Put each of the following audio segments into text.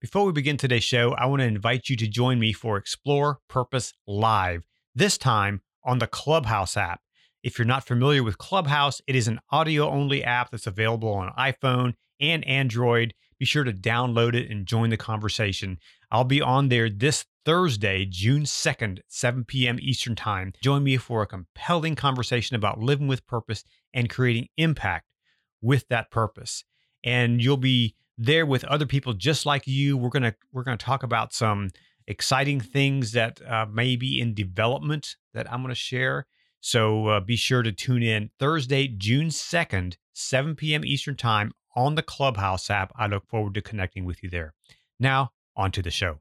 Before we begin today's show, I want to invite you to join me for Explore Purpose Live, this time on the Clubhouse app. If you're not familiar with Clubhouse, it is an audio only app that's available on iPhone and Android. Be sure to download it and join the conversation. I'll be on there this Thursday, June 2nd, 7 p.m. Eastern Time. Join me for a compelling conversation about living with purpose and creating impact with that purpose. And you'll be there with other people just like you. We're gonna we're gonna talk about some exciting things that uh, may be in development that I'm gonna share. So uh, be sure to tune in Thursday, June 2nd, 7 p.m. Eastern Time on the Clubhouse app. I look forward to connecting with you there. Now, on to the show.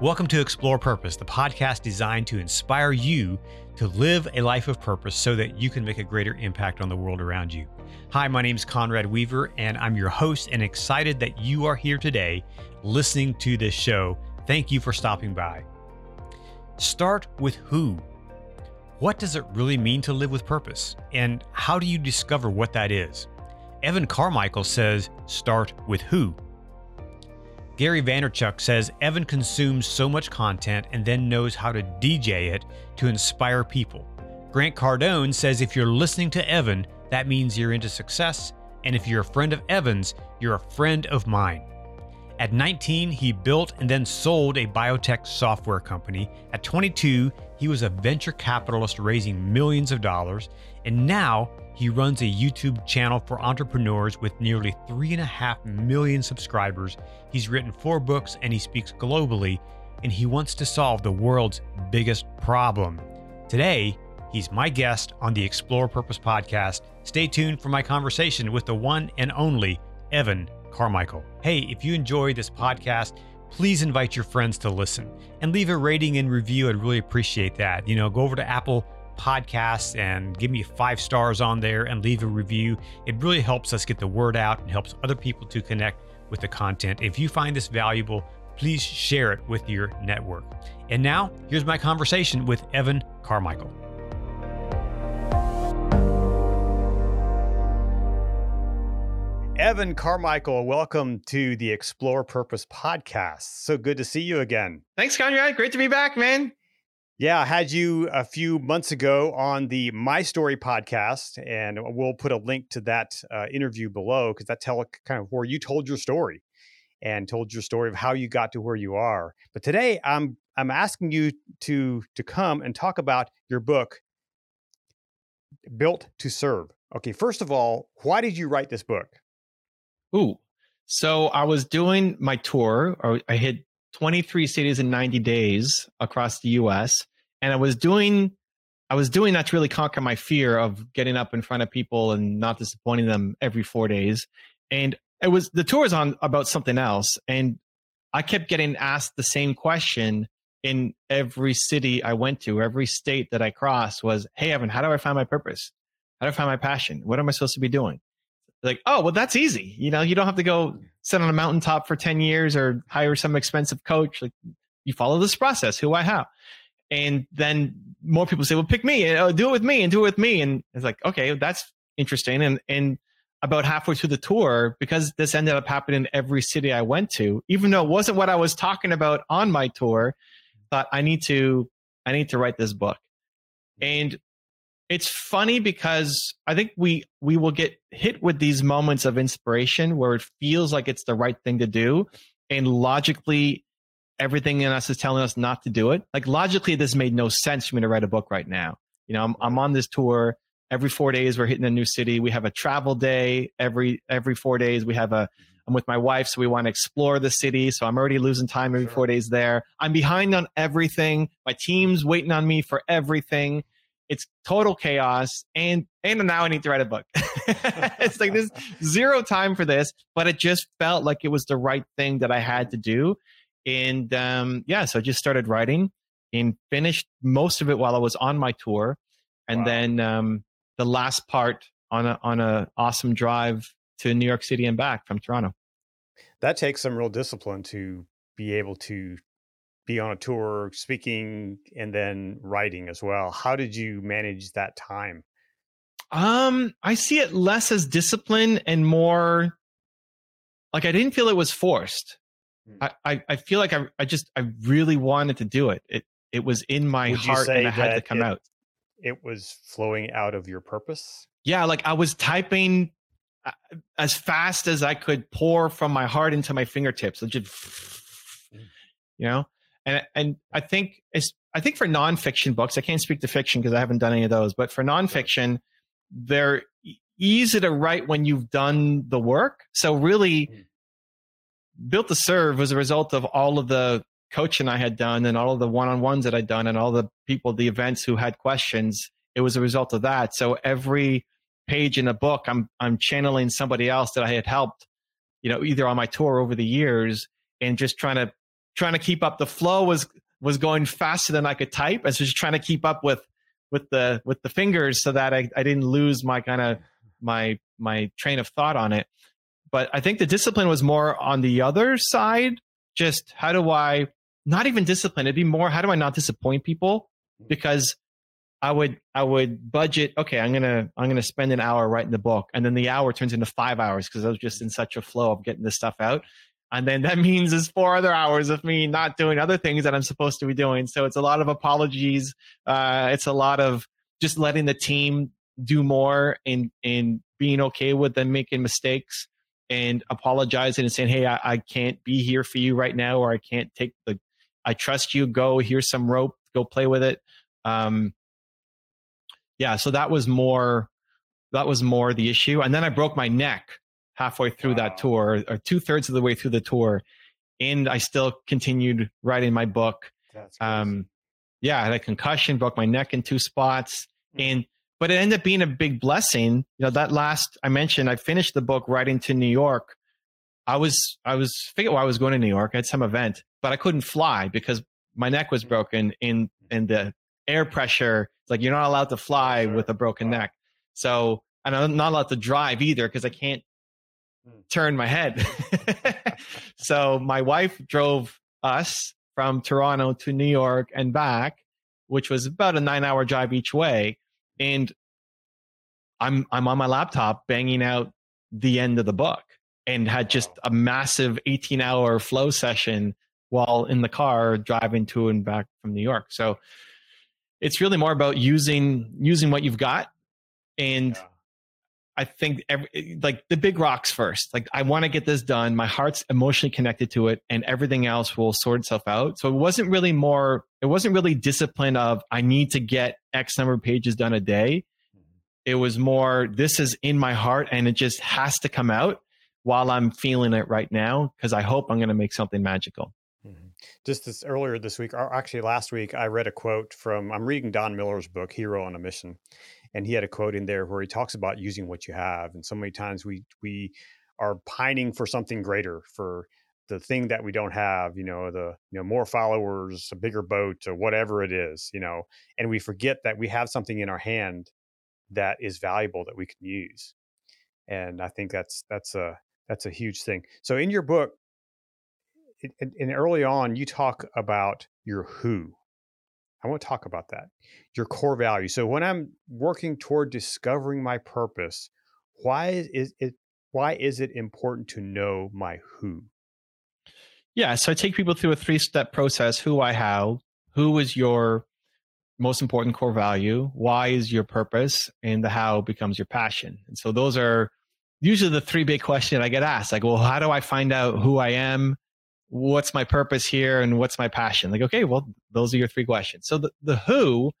Welcome to Explore Purpose, the podcast designed to inspire you to live a life of purpose so that you can make a greater impact on the world around you. Hi, my name is Conrad Weaver, and I'm your host and excited that you are here today listening to this show. Thank you for stopping by. Start with who. What does it really mean to live with purpose? And how do you discover what that is? Evan Carmichael says, start with who. Gary Vaynerchuk says Evan consumes so much content and then knows how to DJ it to inspire people. Grant Cardone says if you're listening to Evan, that means you're into success, and if you're a friend of Evan's, you're a friend of mine. At 19, he built and then sold a biotech software company. At 22, he was a venture capitalist raising millions of dollars. And now he runs a YouTube channel for entrepreneurs with nearly 3.5 million subscribers. He's written four books and he speaks globally, and he wants to solve the world's biggest problem. Today, he's my guest on the Explore Purpose podcast. Stay tuned for my conversation with the one and only Evan Carmichael. Hey, if you enjoy this podcast, please invite your friends to listen and leave a rating and review. I'd really appreciate that. You know, go over to Apple podcast and give me five stars on there and leave a review. It really helps us get the word out and helps other people to connect with the content. If you find this valuable, please share it with your network. And now, here's my conversation with Evan Carmichael. Evan Carmichael, welcome to the Explore Purpose podcast. So good to see you again. Thanks, Conrad. Great to be back, man. Yeah, I had you a few months ago on the My Story podcast, and we'll put a link to that uh, interview below because that tell kind of where you told your story and told your story of how you got to where you are. But today, I'm I'm asking you to to come and talk about your book, Built to Serve. Okay, first of all, why did you write this book? Ooh, so I was doing my tour. I hit 23 cities in 90 days across the US and I was doing I was doing that to really conquer my fear of getting up in front of people and not disappointing them every four days. And it was the tour was on about something else, and I kept getting asked the same question in every city I went to, every state that I crossed was, "Hey Evan, how do I find my purpose? How do I find my passion? What am I supposed to be doing?" Like, oh, well, that's easy. You know, you don't have to go sit on a mountaintop for ten years or hire some expensive coach. Like, you follow this process. Who I have and then more people say, "Well, pick me, and oh, do it with me, and do it with me." And it's like, okay, that's interesting. And and about halfway through the tour, because this ended up happening in every city I went to, even though it wasn't what I was talking about on my tour, thought I need to I need to write this book. And it's funny because I think we we will get hit with these moments of inspiration where it feels like it's the right thing to do, and logically everything in us is telling us not to do it. Like logically, this made no sense for me to write a book right now. You know, I'm, I'm on this tour. Every four days, we're hitting a new city. We have a travel day every every four days. We have a mm-hmm. I'm with my wife, so we want to explore the city. So I'm already losing time every four days there. I'm behind on everything. My team's waiting on me for everything. It's total chaos, and and now I need to write a book. it's like there's zero time for this, but it just felt like it was the right thing that I had to do. And um, yeah, so I just started writing and finished most of it while I was on my tour. And wow. then um, the last part on a on a awesome drive to New York City and back from Toronto. That takes some real discipline to be able to be on a tour, speaking, and then writing as well. How did you manage that time? Um, I see it less as discipline and more like I didn't feel it was forced. Hmm. I, I, I feel like I, I just I really wanted to do it. It it was in my heart and I had to come it, out. It was flowing out of your purpose. Yeah, like I was typing uh, as fast as I could pour from my heart into my fingertips. It just, hmm. you know, and and I think it's I think for nonfiction books, I can't speak to fiction because I haven't done any of those, but for nonfiction, they're easy to write when you've done the work. So really, mm. built to serve was a result of all of the coaching I had done and all of the one-on-ones that I'd done and all the people, the events who had questions. It was a result of that. So every page in a book, I'm I'm channeling somebody else that I had helped, you know, either on my tour over the years and just trying to trying to keep up. The flow was was going faster than I could type. I was just trying to keep up with with the with the fingers so that I, I didn't lose my kind of my my train of thought on it. But I think the discipline was more on the other side. Just how do I not even discipline? It'd be more how do I not disappoint people? Because I would I would budget. Okay, I'm gonna I'm gonna spend an hour writing the book, and then the hour turns into five hours because I was just in such a flow of getting this stuff out. And then that means there's four other hours of me not doing other things that I'm supposed to be doing. So it's a lot of apologies. Uh, it's a lot of just letting the team do more and, and being okay with them making mistakes and apologizing and saying, Hey, I, I can't be here for you right now, or I can't take the, I trust you. Go, here's some rope, go play with it. Um, yeah. So that was more, that was more the issue. And then I broke my neck halfway through wow. that tour or two thirds of the way through the tour. And I still continued writing my book. Um, yeah, I had a concussion, broke my neck in two spots. Mm-hmm. And, but it ended up being a big blessing. You know, that last, I mentioned, I finished the book writing to New York. I was, I was figuring well, I was going to New York. I had some event, but I couldn't fly because my neck was mm-hmm. broken in, in the air pressure. It's like, you're not allowed to fly sure. with a broken wow. neck. So, and I'm not allowed to drive either because I can't Mm. turn my head. so my wife drove us from Toronto to New York and back, which was about a nine hour drive each way. And I'm I'm on my laptop banging out the end of the book and had just a massive 18 hour flow session while in the car driving to and back from New York. So it's really more about using using what you've got and yeah. I think every, like the big rocks first. Like I want to get this done. My heart's emotionally connected to it, and everything else will sort itself out. So it wasn't really more. It wasn't really discipline of I need to get X number of pages done a day. It was more this is in my heart, and it just has to come out while I'm feeling it right now because I hope I'm going to make something magical. Mm-hmm. Just this earlier this week, or actually last week, I read a quote from. I'm reading Don Miller's book, Hero on a Mission and he had a quote in there where he talks about using what you have and so many times we we are pining for something greater for the thing that we don't have you know the you know more followers a bigger boat or whatever it is you know and we forget that we have something in our hand that is valuable that we can use and i think that's that's a that's a huge thing. So in your book and early on you talk about your who I want to talk about that. Your core value. So when I'm working toward discovering my purpose, why is it why is it important to know my who? Yeah, so I take people through a three-step process, who I how, who is your most important core value, why is your purpose, and the how becomes your passion. And so those are usually the three big questions I get asked. Like, well, how do I find out who I am? What's my purpose here and what's my passion? Like, okay, well, those are your three questions. So the, the who,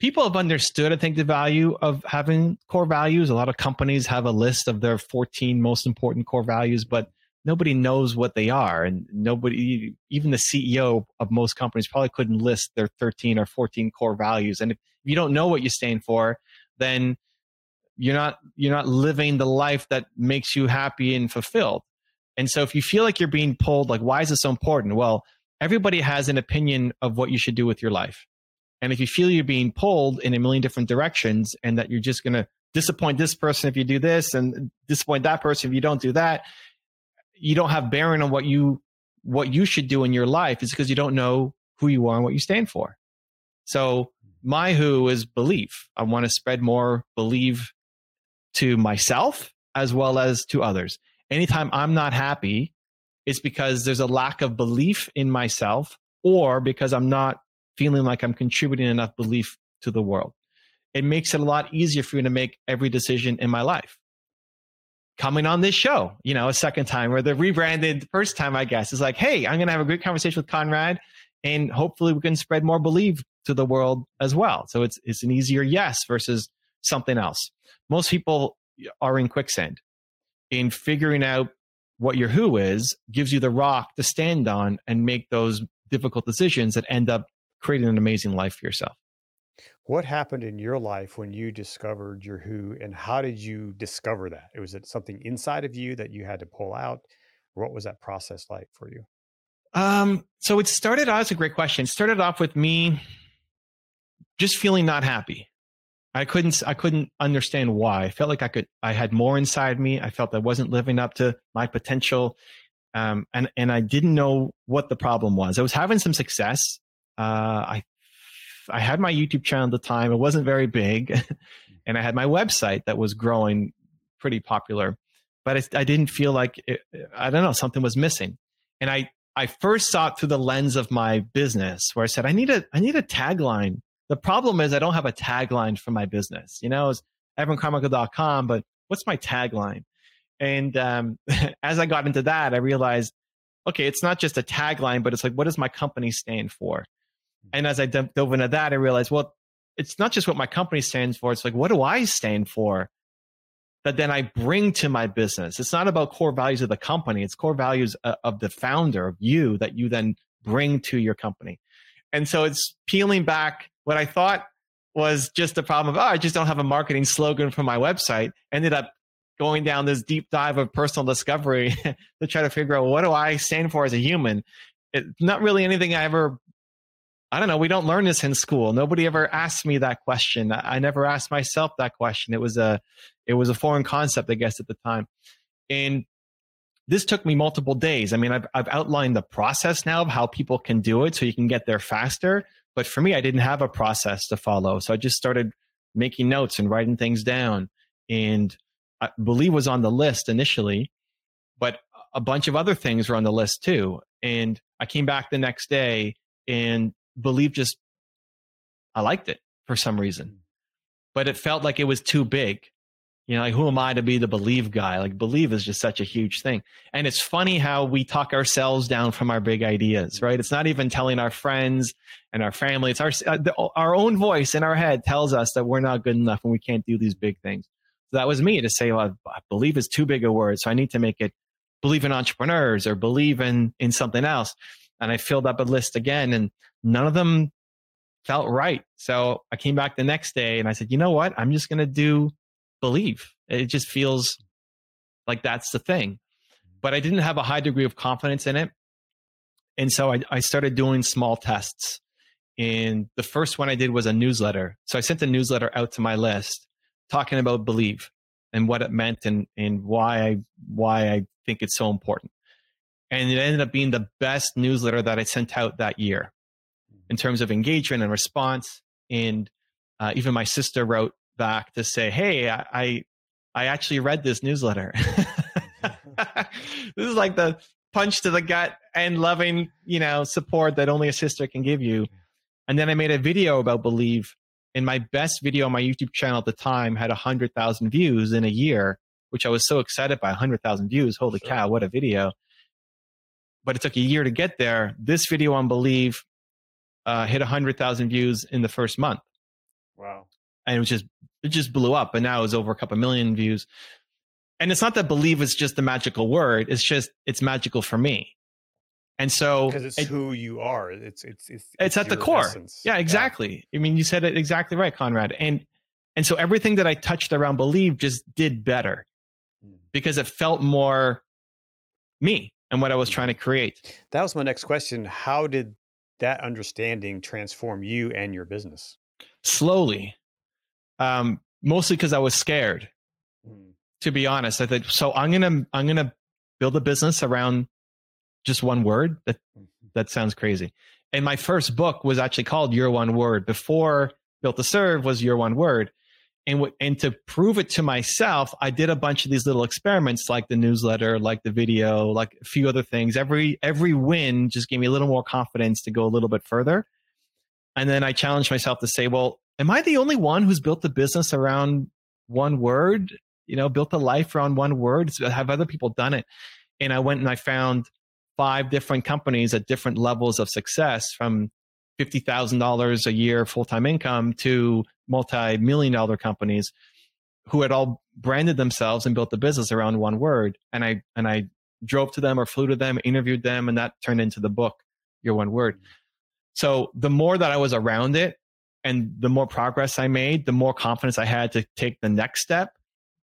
people have understood, I think, the value of having core values. A lot of companies have a list of their 14 most important core values, but nobody knows what they are. And nobody, even the CEO of most companies probably couldn't list their 13 or 14 core values. And if you don't know what you stand for, then you're not, you're not living the life that makes you happy and fulfilled. And so if you feel like you're being pulled, like, why is this so important? Well, everybody has an opinion of what you should do with your life. And if you feel you're being pulled in a million different directions and that you're just going to disappoint this person if you do this and disappoint that person if you don't do that, you don't have bearing on what you what you should do in your life is because you don't know who you are and what you stand for. So my who is belief. I want to spread more believe to myself as well as to others. Anytime I'm not happy, it's because there's a lack of belief in myself or because I'm not feeling like I'm contributing enough belief to the world. It makes it a lot easier for me to make every decision in my life. Coming on this show, you know, a second time or the rebranded first time, I guess, is like, hey, I'm going to have a great conversation with Conrad and hopefully we can spread more belief to the world as well. So it's, it's an easier yes versus something else. Most people are in quicksand in figuring out what your who is gives you the rock to stand on and make those difficult decisions that end up creating an amazing life for yourself. What happened in your life when you discovered your who and how did you discover that? Was it something inside of you that you had to pull out? What was that process like for you? Um, so it started out as a great question. It started off with me just feeling not happy. I couldn't I couldn't understand why. I felt like I could I had more inside me. I felt I wasn't living up to my potential. Um, and and I didn't know what the problem was. I was having some success. Uh, I I had my YouTube channel at the time. It wasn't very big, and I had my website that was growing pretty popular. But I, I didn't feel like it, I don't know something was missing. And I I first saw it through the lens of my business, where I said I need a I need a tagline the problem is I don't have a tagline for my business. You know, it's evancarmichael.com, but what's my tagline? And um, as I got into that, I realized, okay, it's not just a tagline, but it's like, what does my company stand for? And as I dove into that, I realized, well, it's not just what my company stands for. It's like, what do I stand for that then I bring to my business? It's not about core values of the company. It's core values uh, of the founder, of you, that you then bring to your company. And so it's peeling back what I thought was just a problem of, oh, I just don't have a marketing slogan for my website. Ended up going down this deep dive of personal discovery to try to figure out what do I stand for as a human. It's not really anything I ever I don't know. We don't learn this in school. Nobody ever asked me that question. I never asked myself that question. It was a, it was a foreign concept, I guess, at the time. And this took me multiple days. I mean, I've, I've outlined the process now of how people can do it so you can get there faster. But for me, I didn't have a process to follow. So I just started making notes and writing things down. And I believe was on the list initially, but a bunch of other things were on the list too. And I came back the next day and believe just, I liked it for some reason, mm. but it felt like it was too big. You know, like who am I to be the believe guy? Like believe is just such a huge thing. And it's funny how we talk ourselves down from our big ideas, right? It's not even telling our friends and our family. It's our uh, our own voice in our head tells us that we're not good enough and we can't do these big things. So that was me to say, well, I believe is too big a word, so I need to make it believe in entrepreneurs or believe in in something else. And I filled up a list again, and none of them felt right. So I came back the next day and I said, you know what? I'm just going to do believe. It just feels like that's the thing. But I didn't have a high degree of confidence in it. And so I, I started doing small tests. And the first one I did was a newsletter. So I sent a newsletter out to my list talking about believe and what it meant and, and why I why I think it's so important. And it ended up being the best newsletter that I sent out that year in terms of engagement and response. And uh, even my sister wrote back to say, "Hey, I I actually read this newsletter." this is like the punch to the gut and loving, you know, support that only a sister can give you. And then I made a video about Believe, and my best video on my YouTube channel at the time had 100,000 views in a year, which I was so excited by 100,000 views. Holy sure. cow, what a video. But it took a year to get there. This video on Believe uh, hit 100,000 views in the first month. Wow and it was just it just blew up and now it's over a couple million views. And it's not that believe is just a magical word it's just it's magical for me. And so because it's it, who you are. It's it's it's, it's, at the core. essence. yeah exactly. Yeah. i mean you said it exactly right conrad. And and so everything that i touched around believe just did better hmm. because it felt more me and what i was trying to create. That was my next question. How did that understanding transform you and your business? Slowly um, mostly because I was scared. Mm. To be honest, I thought so. I'm gonna I'm gonna build a business around just one word that mm-hmm. that sounds crazy and my first book was actually called your one word before built to serve was your one word and w- and to prove it to myself i did a bunch of these little experiments like the newsletter like the video like a few other things every every win just gave me a little more confidence to go a little bit further and then i challenged myself to say well am i the only one who's built the business around one word you know built a life around one word have other people done it and i went and i found five different companies at different levels of success from $50,000 a year full time income to multi million dollar companies who had all branded themselves and built the business around one word. And I, and I drove to them or flew to them, interviewed them, and that turned into the book, Your One Word. Mm. So the more that I was around it and the more progress I made, the more confidence I had to take the next step.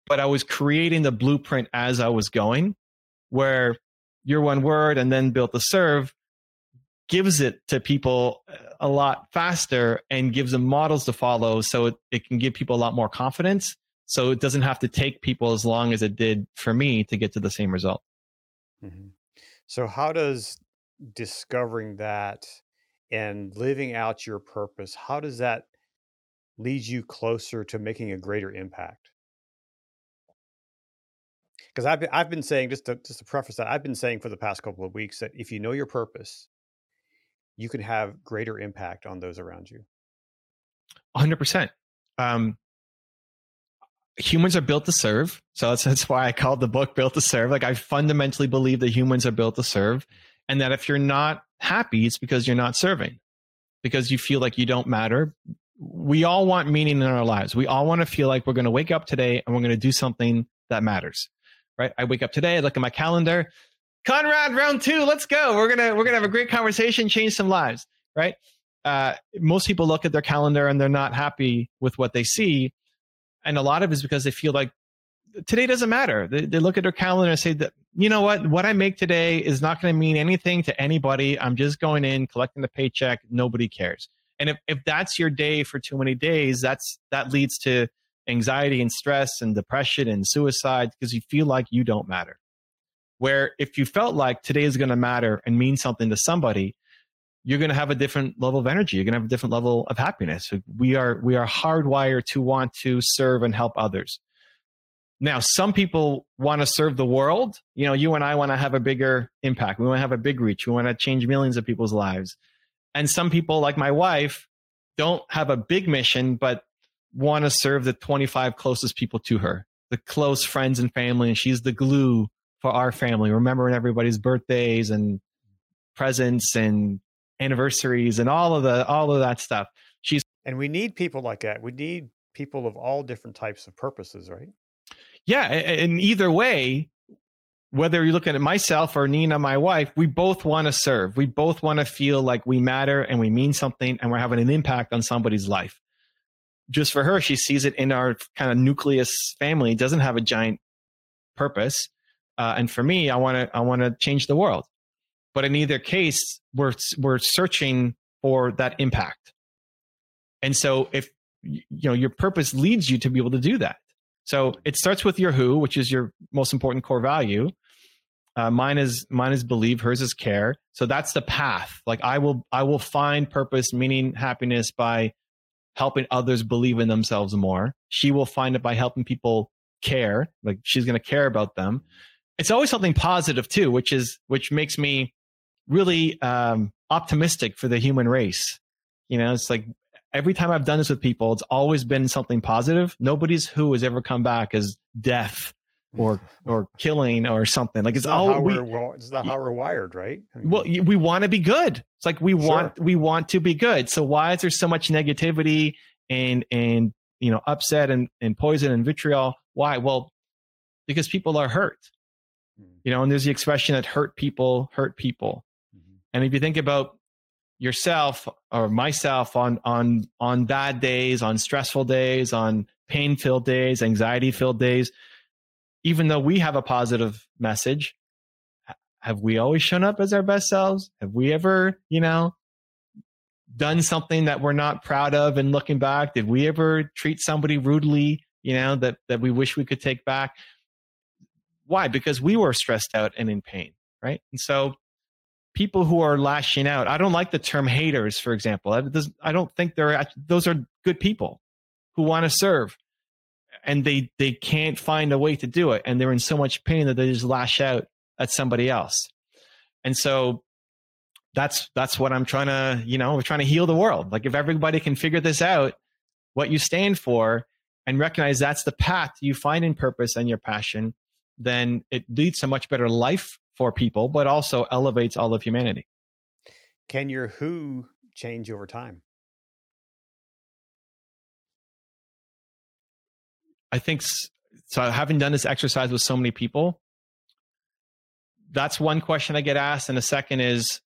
But I was creating the blueprint as I was going, where your one word and then built to serve gives it to people a lot faster and gives them models to follow so it, it can give people a lot more confidence so it doesn't have to take people as long as it did for me to get to the same result mm-hmm. so how does discovering that and living out your purpose how does that lead you closer to making a greater impact because I've been, I've been saying just to just to preface that I've been saying for the past couple of weeks that if you know your purpose, you can have greater impact on those around you. 100%. Um, humans are built to serve. So that's, that's why I called the book Built to Serve. Like I fundamentally believe that humans are built to serve and that if you're not happy, it's because you're not serving, because you feel like you don't matter. We all want meaning in our lives. We all want to feel like we're going to wake up today and we're going to do something that matters right? I wake up today, I look at my calendar, Conrad, round two, let's go. We're gonna we're gonna have a great conversation, change some lives, right? Uh, most people look at their calendar and they're not happy with what they see, and a lot of it is because they feel like today doesn't matter. They, they look at their calendar and say that you know what, what I make today is not going to mean anything to anybody. I'm just going in, collecting the paycheck. Nobody cares. And if, if that's your day for too many days, that's that leads to anxiety and stress and depression and suicide because you feel like you don't matter. Where if you felt like today is going to matter and mean something to somebody, you're going to have a different level of energy. You're going to have a different level of happiness. We are we are hardwired to want to serve and help others. Now, some people want to serve the world. You know, you and I want to have a bigger impact. We want to have a big reach. We want to change millions of people's lives. And some people, like my wife, don't have a big mission, but want to serve the 25 closest people to her, the close friends and family, and she's the glue for our family, remembering everybody's birthdays and presents and anniversaries and all of the all of that stuff. She's and we need people like that. We need people of all different types of purposes, right? Yeah, and either way, whether you're looking at myself or Nina, my wife, we both want to serve. We both want to feel like we matter and we mean something and we're having an impact on somebody's life just for her, she sees it in our kind of nucleus family. It doesn't have a giant purpose. Uh, and for me, I want to I want to change the world. But in either case, we're we're searching for that impact. And so, if you know your purpose leads you to be able to do that. So it starts with your who, which is your most important core value. Uh, mine is mine is believe, hers is care. So that's the path. Like I will I will find purpose, meaning, happiness by helping others believe in themselves more. She will find it by helping people care, like she's going to care about them. It's always something positive too, which is which makes me really um, optimistic for the human race. You know, it's like every time I've done this with people, it's always been something positive. Nobody's who has ever come back as death or or killing or something. Like it's, it's all we, well, it's not how we're wired, right? I mean, well, we want to be good. It's like we want sure. we want to be good. So why is there so much negativity and and you know upset and and poison and vitriol? Why? Well, because people are hurt. Mm-hmm. You know, and there's the expression that hurt people hurt people. Mm-hmm. And if you think about yourself or myself on on on bad days, on stressful days, on pain filled days, anxiety filled days, even though we have a positive message, have we always shown up as our best selves? Have we ever, you know, done something that we're not proud of and looking back? Did we ever treat somebody rudely, you know, that, that we wish we could take back? Why? Because we were stressed out and in pain, right? And so people who are lashing out. I don't like the term haters, for example. I, don't think they're those are good people who want to serve, and they they can't find a way to do it, and they're in so much pain that they just lash out at somebody else. And so that's that's what I'm trying to you know we're trying to heal the world. Like if everybody can figure this out, what you stand for, and recognize that's the path you find in purpose and your passion, then it leads to much better life for people, but also elevates all of humanity. Can your who change over time? I think so. Having done this exercise with so many people, that's one question I get asked. And the second is,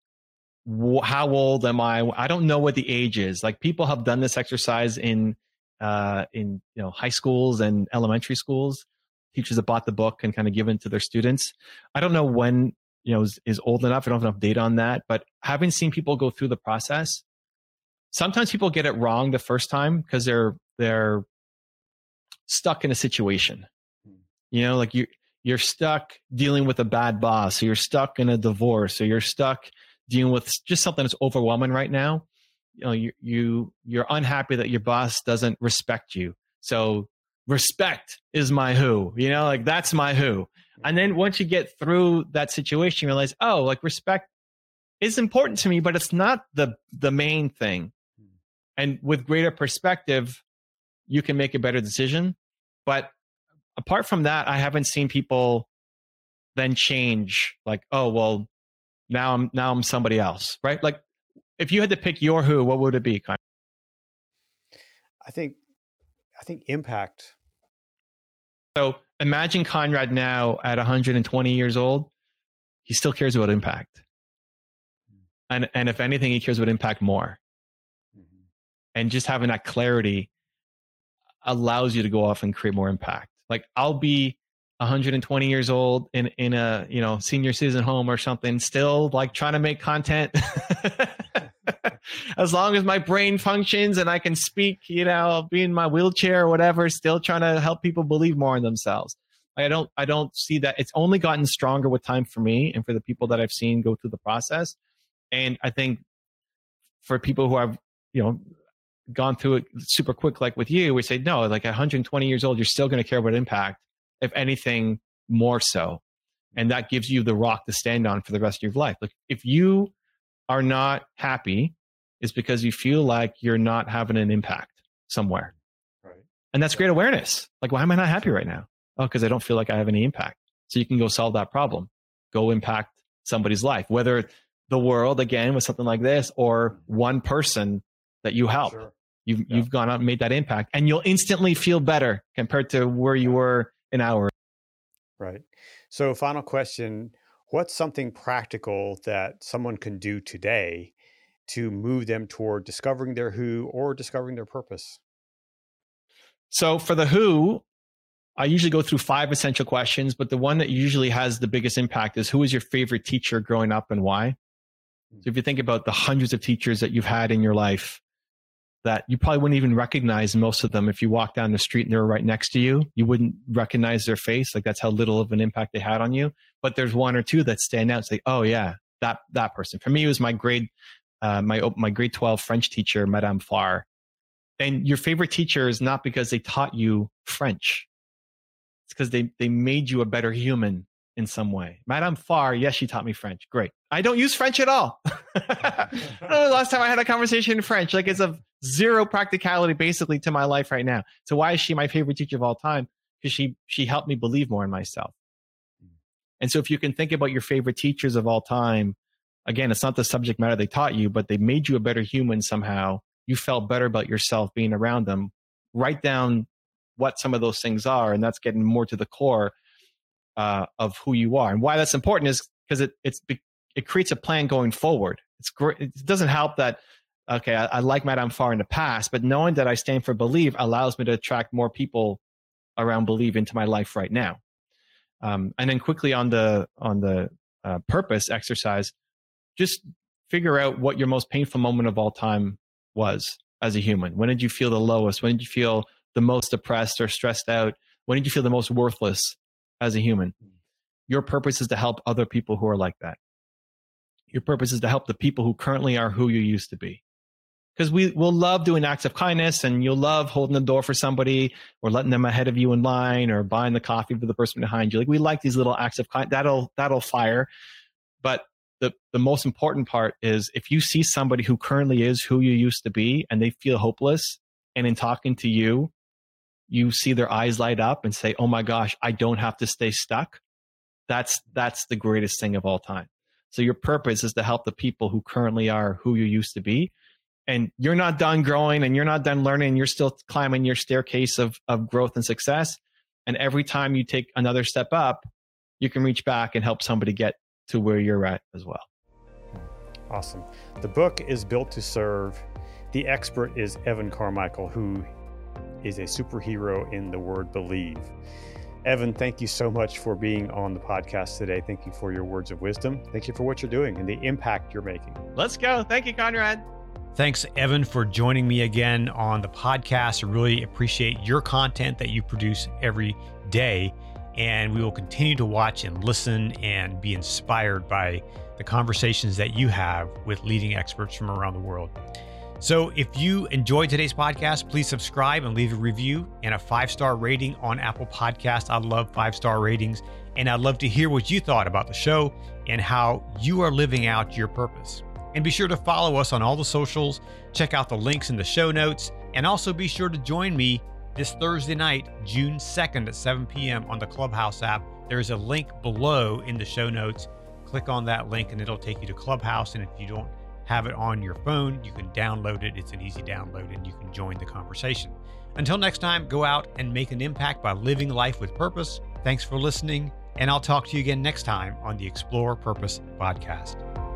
how old am I? I don't know what the age is. Like people have done this exercise in uh, in you know high schools and elementary schools, teachers have bought the book and kind of given to their students. I don't know when you know is, is old enough. I don't have enough data on that, but having seen people go through the process, sometimes people get it wrong the first time because they're they're stuck in a situation. Hmm. You know, like you you're stuck dealing with a bad boss, or you're stuck in a divorce, or you're stuck dealing with just something that's overwhelming right now. You know, you you you're unhappy that your boss doesn't respect you. So respect is my who you know like that's my who. And then mm-hmm. once you get through that situation you realize oh like respect is important to me but it's not the the main thing. Hmm. And with greater perspective you can make a better decision. But apart from that i haven't seen people then change like oh well now i'm now i'm somebody else right? Like if you had to pick your who what would it be i think I think impact. So imagine Conrad now at 120 years old. He still cares about impact. And, and if anything, he cares about impact more. Mm-hmm. And just having that clarity allows you to go off and create more impact. Like I'll be 120 years old in in a you know senior citizen home or something, still like trying to make content. as long as my brain functions and I can speak, you know, I'll be in my wheelchair or whatever, still trying to help people believe more in themselves. I don't I don't see that it's only gotten stronger with time for me and for the people that I've seen go through the process. And I think for people who have, you know, gone through it super quick like with you, we say no, like 120 years old, you're still going to care about impact if anything, more so. And that gives you the rock to stand on for the rest of your life. Like if you are not happy, it's because you feel like you're not having an impact somewhere. Right. And that's great awareness. Like, why am I not happy right now? Oh, because I don't feel like I have any impact. So you can go solve that problem. Go impact somebody's life, whether the world again with something like this or mm-hmm. one person that you help. Sure. You've, yeah. you've gone out and made that impact and you'll instantly feel better compared to where you were an hour. Right. So, final question What's something practical that someone can do today to move them toward discovering their who or discovering their purpose? So, for the who, I usually go through five essential questions, but the one that usually has the biggest impact is who is your favorite teacher growing up and why? So, if you think about the hundreds of teachers that you've had in your life, that you probably wouldn't even recognize most of them if you walked down the street and they were right next to you. You wouldn't recognize their face. Like that's how little of an impact they had on you. But there's one or two that stand out. Say, oh yeah, that that person. For me, it was my grade, uh, my my grade twelve French teacher, Madame Farr. And your favorite teacher is not because they taught you French. It's because they they made you a better human in some way. Madame Farr, yes, she taught me French. Great. I don't use French at all. Last time I had a conversation in French. Like it's of zero practicality basically to my life right now. So why is she my favorite teacher of all time? Because she she helped me believe more in myself. And so if you can think about your favorite teachers of all time, again, it's not the subject matter they taught you, but they made you a better human somehow. You felt better about yourself being around them. Write down what some of those things are, and that's getting more to the core uh, of who you are. And why that's important is because it it's it creates a plan going forward. It's great. It doesn't help that okay, I, I like Madame Farr in the past, but knowing that I stand for believe allows me to attract more people around believe into my life right now. Um, and then quickly on the on the uh, purpose exercise, just figure out what your most painful moment of all time was as a human. When did you feel the lowest? When did you feel the most depressed or stressed out? When did you feel the most worthless as a human? Your purpose is to help other people who are like that. Your purpose is to help the people who currently are who you used to be. Because we will love doing acts of kindness and you'll love holding the door for somebody or letting them ahead of you in line or buying the coffee for the person behind you. Like we like these little acts of kind that'll that'll fire. But the, the most important part is if you see somebody who currently is who you used to be and they feel hopeless and in talking to you you see their eyes light up and say oh my gosh i don't have to stay stuck. That's that's the greatest thing of all time. So your purpose is to help the people who currently are who you used to be. And you're not done growing and you're not done learning you're still climbing your staircase of, of growth and success. And every time you take another step up you can reach back and help somebody get to where you're at as well awesome the book is built to serve the expert is evan carmichael who is a superhero in the word believe. Evan, thank you so much for being on the podcast today. Thank you for your words of wisdom. Thank you for what you're doing and the impact you're making. Let's go. Thank you, Conrad. Thanks, Evan, for joining me again on the podcast. I really appreciate your content that you produce every day. And we will continue to watch and listen and be inspired by the conversations that you have with leading experts from around the world. So if you enjoyed today's podcast, please subscribe and leave a review and a five star rating on Apple Podcasts. I love five star ratings, and I'd love to hear what you thought about the show and how you are living out your purpose. And be sure to follow us on all the socials, check out the links in the show notes, and also be sure to join me this Thursday night, June 2nd at 7 p.m. on the Clubhouse app. There is a link below in the show notes. Click on that link and it'll take you to Clubhouse. And if you don't have it on your phone. You can download it. It's an easy download and you can join the conversation. Until next time, go out and make an impact by living life with purpose. Thanks for listening, and I'll talk to you again next time on the Explore Purpose podcast.